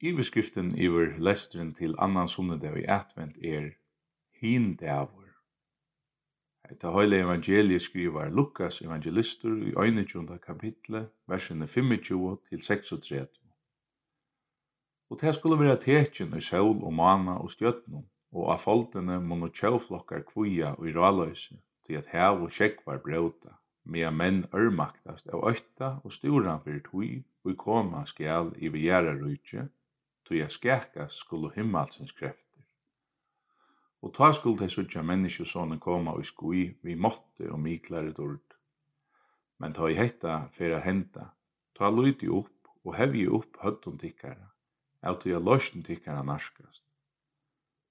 Iverskriften iver lestren til annan sunnedag i advent er Hindavur. Eta høyle evangeliet skrivar Lukas evangelistur i 21. kapitle, versene 25 til 36. Og det skulle være tekjen i sol og mana og stjøtnum, og av foldene munn og tjåflokkar kvuja og i raløyse, til at hev og sjekvar brauta, mea menn ørmaktast av øyta og sturan fyrir tui og i koma skjal i vi gjerarutje, tog jeg skæka skulle himmalsens krefter. Og ta skulle de suttja menneskjøsonen koma og skui vi måtte og miklare dord. Men ta i hetta fyrir henda, ta luiti upp og hevji upp høttum tikkara, av tog jeg løsden tikkara narskast.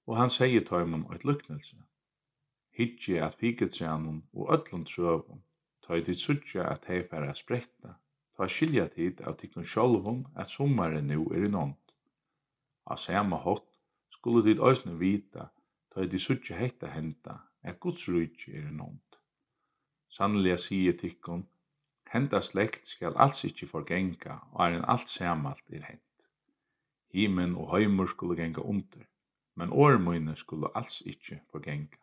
Og han sier imun eit luknelse. Hittje at fiketsjanun og öllum trøvum, ta i tid suttja at hei færa spretta, ta skilja tid av tikkun sjolvum at sommaren nu er i nånd. Av samme hot, skulle dit òsne vita, da de suttje heita henta, at Guds rujtje er nånt. Sannelig sier tikkun, henta slekt skal alls ikkje forgenga, og er en alt samalt er hent. Himen og heimur skulle genga under, men årmøyne skulle alls ikkje forgenga.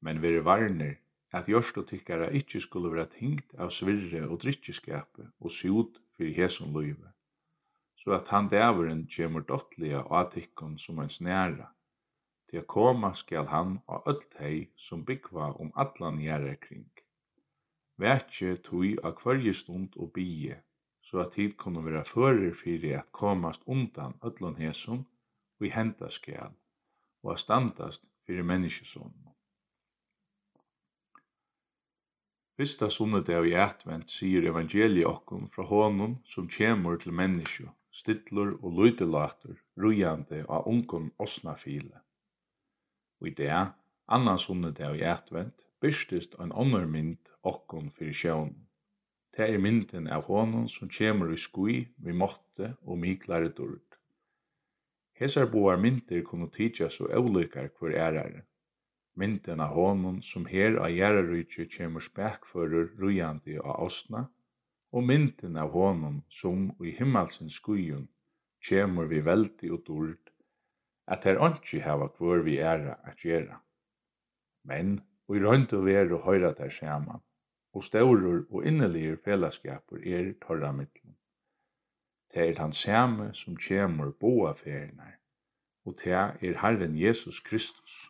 Men veri varner, at jørst og tikkara ikkje skulle vera tingt av svirre og drittjeskape og sjod fyrir hesson løyve så at han dæveren kjemur dottliga atikkon som ein snæra. Til a koma skal han og öll hei som byggva om allan gjerra kring. Vætje tui a hverje stund og bie, så at tid kunne vera fører fyrir at komast undan öllon hesum vi henta skal, og a standast fyrir menneskesonum. Fyrsta sunnet av i atvendt sier evangeliet okkom fra honom som kjemur til menneskju, stillur og lutilatur, rujande av ungun osna file. Og i det, annan sunne det og jætvent, byrstist en onnur mynd okkon fyrir sjón. Det er mynden av honom som kjemur i skui, vi måtte og miklare dord. Hesar boar myndir kunne tidsja så eulykar hver ærare. Mynden av honom som her av jærarytje kjemur spekfører rujande av osna, og mynden av honom som i himmelsens skujun kjemur vi veldig og dord, at her anki hava kvör vi æra at gjera. Men, og i røynd og veru høyra der saman, og staurur og innelir fellesskapur er torra mittlum. Det er han samme som kjemur boa ferinar, og det er Herren Jesus Kristus.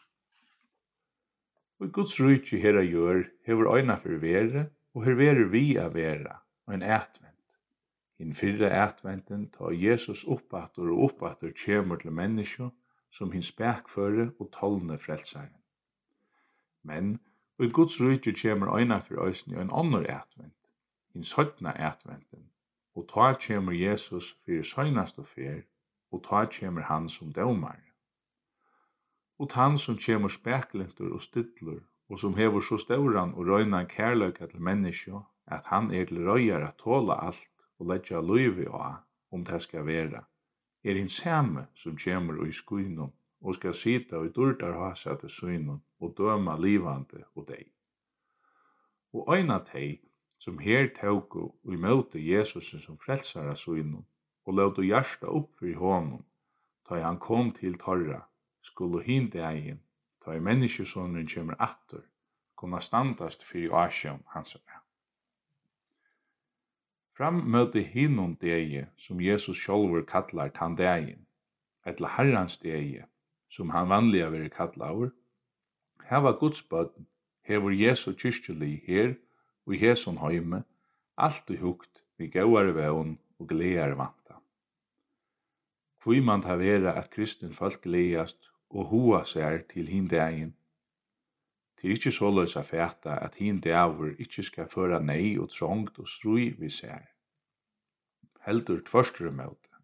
Og Guds rujtje herra gjør, hever øyna for vere, og her vere vi a vera, og en ætvend. Hinn fyrre ætventen ta Jesus oppater og oppater kjemur til menneskjo som hinn spekføre og tollne frelsaren. Men, og i Guds rydde kjemur øyna for øysen og en annor ætvent, hinn søtna ætventen, og ta kjemur Jesus fyrir søgnast og fyr, og ta kjemur han som dømar. Og han som kjemur speklintur og stidlur, og som hever så stauran og røyna kærløyka til menneskjo, at han er til røyar at tåla alt og leggja løyvi av om det skal vera, er hinn samme som kjemur i skuinum og skal sita og durdar hasa til suinum og døma livande og deg. Og øyna teg som her tauku og imøte Jesus som frelsar av suinum og lautu hjarta upp fyrir honum ta han kom til torra skulle hin degin ta i menneskesonren kjemur attur kunna standast fyrir asjom hans Fram møte hinum degi som Jesus sjálfur kallar tann degin, etla herrans degi, som han vanliga veri kallaur, hava Guds bøtten, hevur Jesu kyrkjuli her og i hesson heime, alt og hugt vi gauar vevun og glear vanta. Kvui man ta vera at kristin folk gleast og hua seg til hin degin, Det er ikkje så løs av fæta at hin dæver ikkje skal føra nei og trångt og strui vi ser. Heldur tvørstur med det.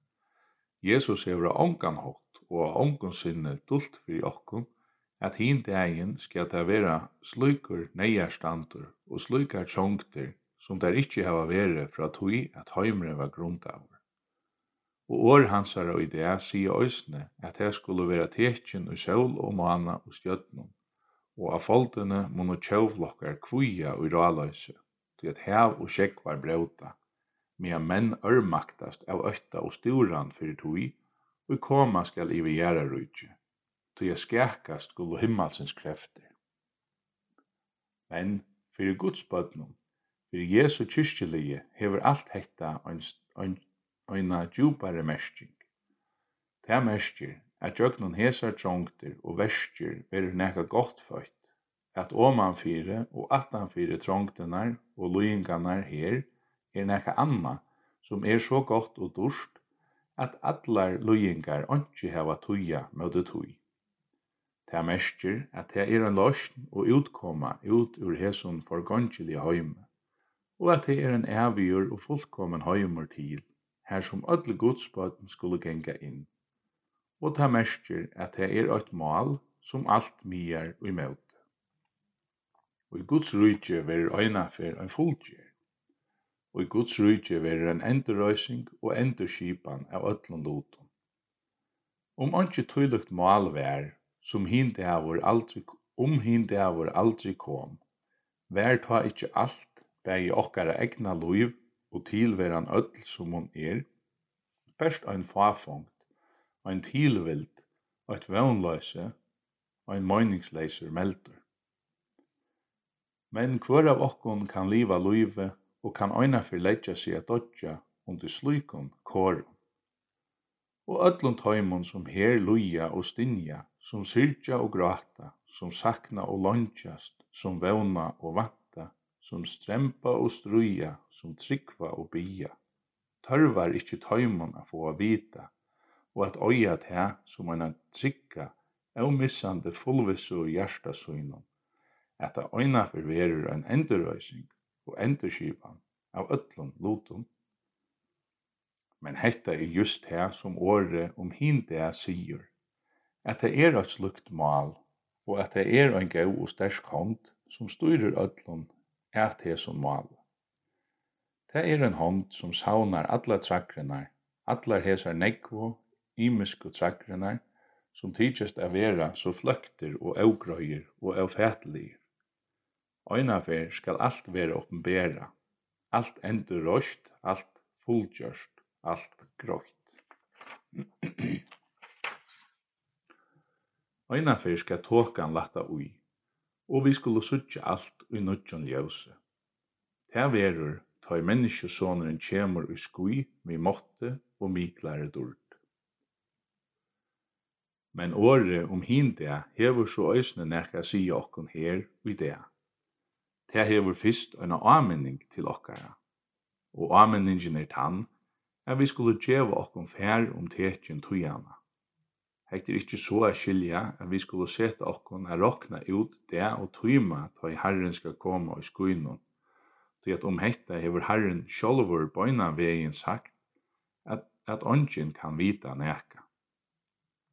Jesus hever av ongan hatt og av ongan sinne dult fyrir okkum at hin dægen skal ta vera slukur neiarstandur og slukar trångter som der ikkje hava vere fra tui at heimre var grundaver. Og år hansara og idea sier òsne at det skulle vera tekjen og sjål og mana og stjøtnum og av foldene munnu tjovlokkar kvuja og raløyse, til at hev og sjekk var brauta, medan menn ørmaktast av øtta og sturan fyrir tui, og koma skal i vi gjerra rujtje, til jeg skakast og himmelsens krefter. Men fyrir gudsbøtnum, fyrir Jesu kyrkjelige, hever alt hekta oina djupare mersking. Det mersker at gjøgnun hesar trongter og verskjer verur nekka gott føyt, at omanfyre og atanfyre trongtenar og loyinganar her er nekka anna som er så gott og durst at allar loyingar onki hava tuja møte tuj. Ta mersker at ta er en løsn og utkoma ut ur for forgåndselige heime, og at ta er en evigur og fullkomen heimur til, her som alle godsbøten skulle genga inn og ta mersker at det er eit mal som alt mier og imot. Og i Guds rujtje verir øyna fyrir en fulltjer. Og i Guds rujtje verur en endurrøysing og endurskipan av ötlun lotum. Om anki tøylukt mal vær, som hindi havur aldri, om hindi havur aldri kom, vær ta ikkje alt, bægi okkara egna luiv og tilveran öll som hon er, best ein fafong ein tilvild, eit vannløse, ein meiningsleiser meldur. Men hver av okkon kan liva luive og kan eina fyrir leggja seg at dodja under slukon kåren. Og öllum tøymon som her luja og stinja, som syrja og grata, som sakna og longjast, som vevna og vatta, som strempa og struja, som tryggva og bia. Tørvar ikkje tøymon a få a vita og at øya det som en trygga, avmissande fullvissu og hjertasøgnon, at det øyna forverer en endurøysing og endurskipan av öllum lutum. Men hetta er just det som åre om hin det sier, at det er et slukt mal, og at det er en gau og stersk hånd som styrer öllum at det som mal. Det er en hånd som saunar alla trakrenar, allar hesar negvo imisku trakrinar, som tidsjast a vera så fløkter og augrøyir og aufætligir. Øynafer skal alt vera oppenbera, alt endur rost, alt fullgjørst, alt grøyt. Øynafer skal tåkan lata ui, og vi skulle suttja alt ui nudjon ljøse. Ta verur, ta i menneskesoneren kjemur ui skui, vi måtte og miklare dord men året om hindea hever så øysene nekka si okkon her ui dea. Det hever fyrst en avmenning til okkara, og avmenningen er tann, at vi skulle djeva okkon fær om tekjen tujana. Hekt er ikkje så a skilja at vi skulle seta okkon a rokna ut det og tujma ta i herren skal koma og skuinun, tog at om hekta hever herren sjolvor bøyna vegin sagt at, at ongin kan vita neka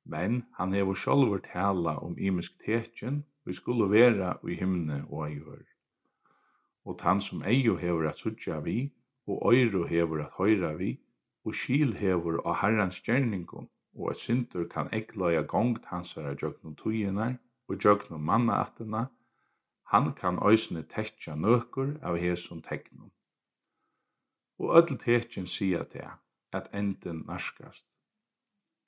men han hevur sjálvur tala um imisk tekin, vi skulle vera í himne og ei. Og tann sum eiu hevur at søgja vi, og øyru hevur at høyra vi, og skil hevur av herrans gjerningum, og at syndur kan egløya gongt hansara gjøgnum tuginar, og gjøgnum mannaattina, han kan øysene tekja nøkur av hesum tegnum. Og öll tekjen sia til at enden narskast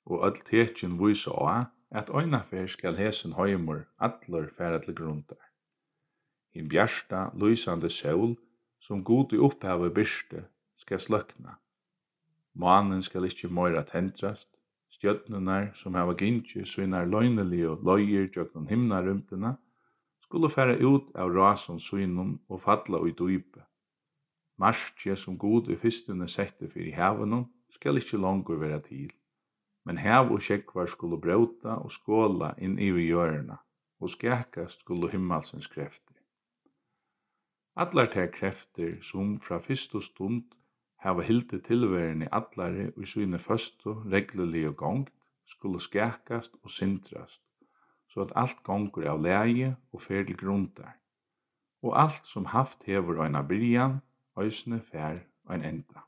og öll tekjen vísa á at einafer skal hesen heimur allur færa til grundar. Hin bjarsta, lysande sol, som god i opphavet byrste, skal sløkna. Manen skal ikkje meira tendrast, stjøtnunar som hava gynnsi svinar løgnelig og løyer tjøknum himnarumtina, skulle færa ut av rasen svinum og falla ui dype. Marskje som god i fyrstunne sette fyrir havenum skal ikkje langur vera til men hev og sjekkvar skulle brauta og skåla inn i hjørna, og skækast skulle himmelsens krefter. Allar tær krefter som fra fyrst og stund hava hildi tilverðin i allari og i syne føstu reglulig og gongt, skulle skækast og sindrast, så at alt gongur av leie og fer til og alt som haft hevur eina byrjan, òsne fer ein enda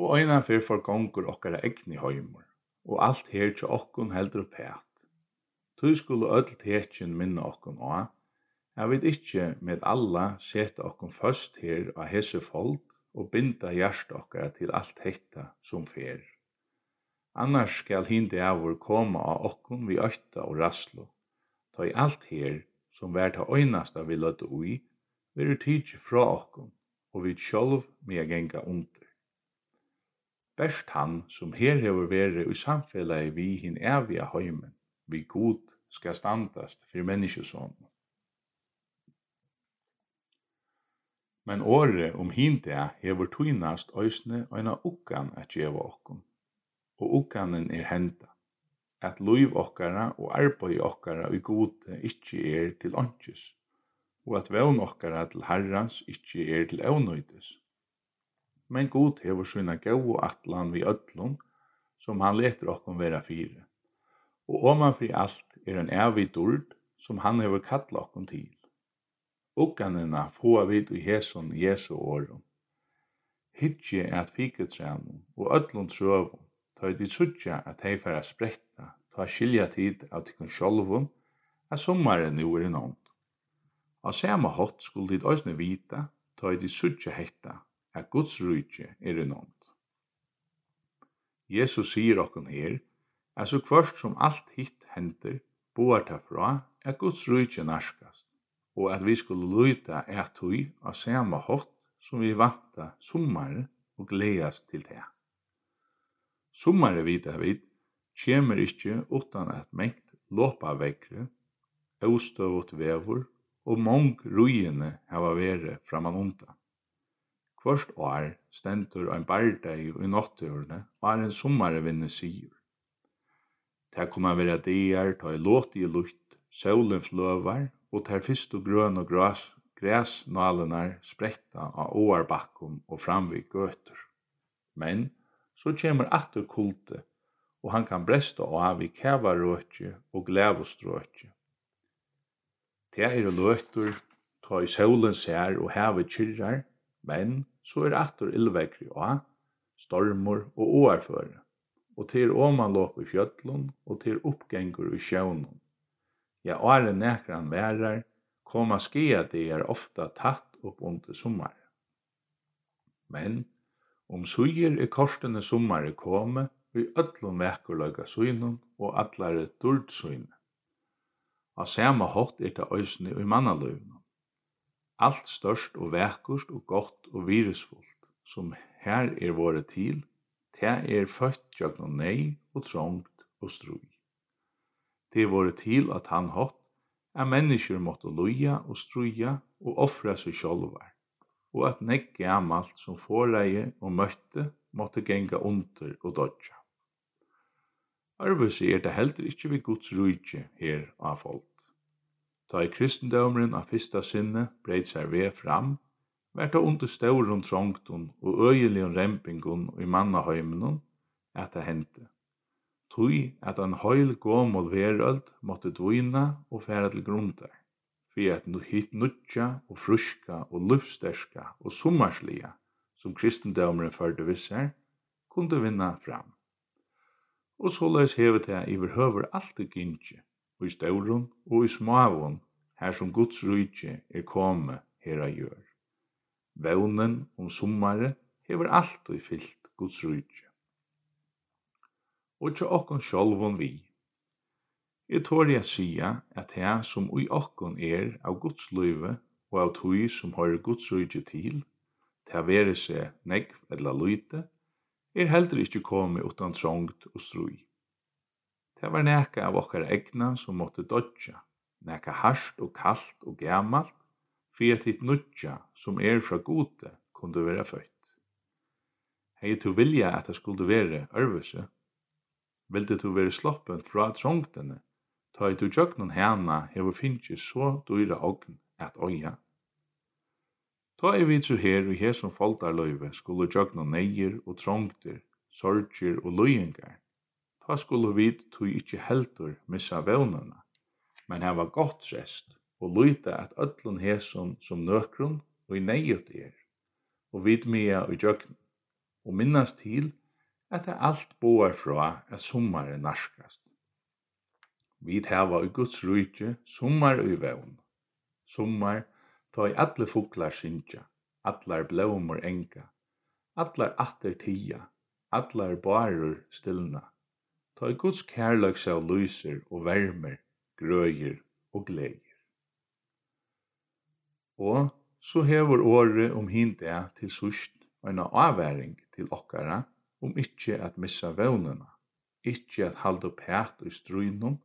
og øynan fyrir for gongur okkara egni heimur, og alt her til okkun heldur upp hæt. Tu skulle öll tekin minna okkun á, jeg vet ikke med alla seta okkom først her av hese folk, og binda hjärst okkara til alt hetta som fer. Annars skal hindi avur koma av okkun vi ötta og raslo, ta i alt her som vær ta øynasta vi løtta ui, veru tidsi fra okkun, og vi sjolv med a genga under. Best han som her hever vere i samfelagi vi hin evige heimen, vi god skal standast for menneskesånden. Men året om hinta hever tøynast øysne eina ukkan at gjeva okkom, Og ukkanen er henda. At loiv okkara og arbeid okkara i gode ikkje er til åndkjus. Og at vevn okkara til herrans ikkje er til evnøytis men god hefur sína góu atlan við öllum, som han leter okkom vera fyrir. Og oman fyrir alt er en evig dord, som han hefur kalla okkom til. Ugganina fåa vid i hesun Jesu årum. Hitje er at fiketrenum og öllum trøvum, ta i dit suttja at hei færa spretta, ta skilja tid av tikkun sjolvum, at sommaren nu er i nånd. Av sama hot skulle dit òsne vita, ta i dit suttja hetta, at Guds rujtje er i. Jesus sier okken her, at så kvart som alt hitt hender, boar ta fra at Guds rujtje narskast, og at vi skulle luta et hui av samme hot som vi vanta sommar og gledas til det. Sommare vita vid, kjemer ikkje utan at mengt lopa vekkre, austøvot vevor, og mong rujene hava vere framan undan. Kvørst år stendur ein bardeg i notturne, var en sommare vinne sigur. Det kunne være dier, ta i låt i lukt, solen fløvar, og ta fyrst og grøn og græs, græsnalenar spretta av åarbakkum og framvig gøtur. Men så kjemur atur kulte, og han kan bresta av i kævarøtje og glævostrøtje. Det er løtur, ta i solen sær og hevet kyrrar, men så er aftur illvekri og stormur og oarføre, og til åmanlåp i fjöllun og til oppgengur i sjøvnun. Ja, åren nekran værar, koma skia det er ofta tatt opp under sommar. Men, om suger er korstene sommar komme, vi öllum vekkurløyga suinun og allare durdsuyne. Av sama hatt er det òsne i mannaløyvnum alt størst og vekkurst og gott og virusfullt, som her er våre til, te er født gjøgn nei og trångt og strui. Det er våre til at han hatt, at mennesker måtte loja og struja og offra seg sjolvar, og at nek gamalt som foreie og møtte måtte genga under og dodja. Arvus er det heldur ikkje vi Guds rujtje her av folk. Ta i kristendomren av fyrsta sinne breit seg ved fram, vært det under stauren trångton og øyeligen rempingun i mannahøymenon at det hendte. Tui at en høyl gåmål veröld måtte dvina og færa til grundar, for at nu hit nutja og fruska og lufsterska og sommarslia som kristendømeren førte visser, kunde vinna fram. Og så hevet jeg i verhøver alt det gynnsi, og i stauron og i smavon, her som Guds rujtje er kome her a gjør. Vevnen om sommare hever alt og fyllt Guds rujtje. Og tja okkon sjolvon vi. Jeg tår jeg sia at her som ui okkon er av Guds løyve og av tui som har Guds rujtje til, til å være seg negv eller løyte, er heldur ikkje komi utan trångt og strui. Det var neka av okkar egna som måtte dodja, neka harsht og kallt og gammalt, fyrir at hitt nudja som er fra gode kunde vera født. Hei tu vilja at det skulle være ørvuse, vildi tu være sloppen fra trongtene, ta i tu tjøknon hana hefur finnje så dyra ogn at oia. Ta i vitsu her og her som foldarløyve skulle tjøknon neier og trongter, sorgir og løyengar, ta skulle vit tog ikkje heldur missa vevnana, men hava gott rest og lyta at öllun hesun som nøkrun og i neiut er, og vit mea i jøgn, og minnast til at det alt boar fra at sommare narskast. Vit hava i Guds rujtje sommar i vevn, sommar ta i alle fuglar sinja, allar blåmor enka, allar atter tia, allar barur stillna, ta i Guds kærløkse av lyser og vermer, grøyer og gleier. Og så hever året om hinde til sust og en avværing til okkara om ikkje at missa vevnena, ikkje at halda pæt i strynum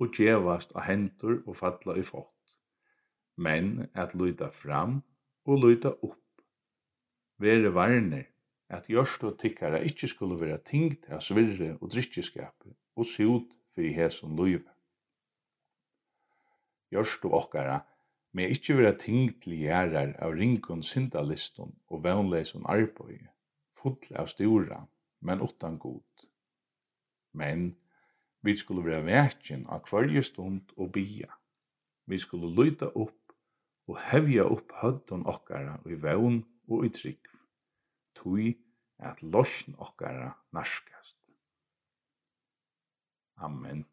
og djevast av hendur og falla i fått, men at lyda fram og lyda opp. Vere varner at gjørstu tykkara ikkje skulle vera tingt av svirre og drikkjeskapi og sjút fyrir hesum løyve. og okkara med ikkje vera tingt til gjerrar av ringun syndalistum og vannleisun arboi, full av stora, men utan god. Men vi skulle vera vekkin av kvarje stund og bia. Vi skulle lyta opp og hevja upp høddun okkara i vevn og i trygg tui at losn okkara narskast. Amen.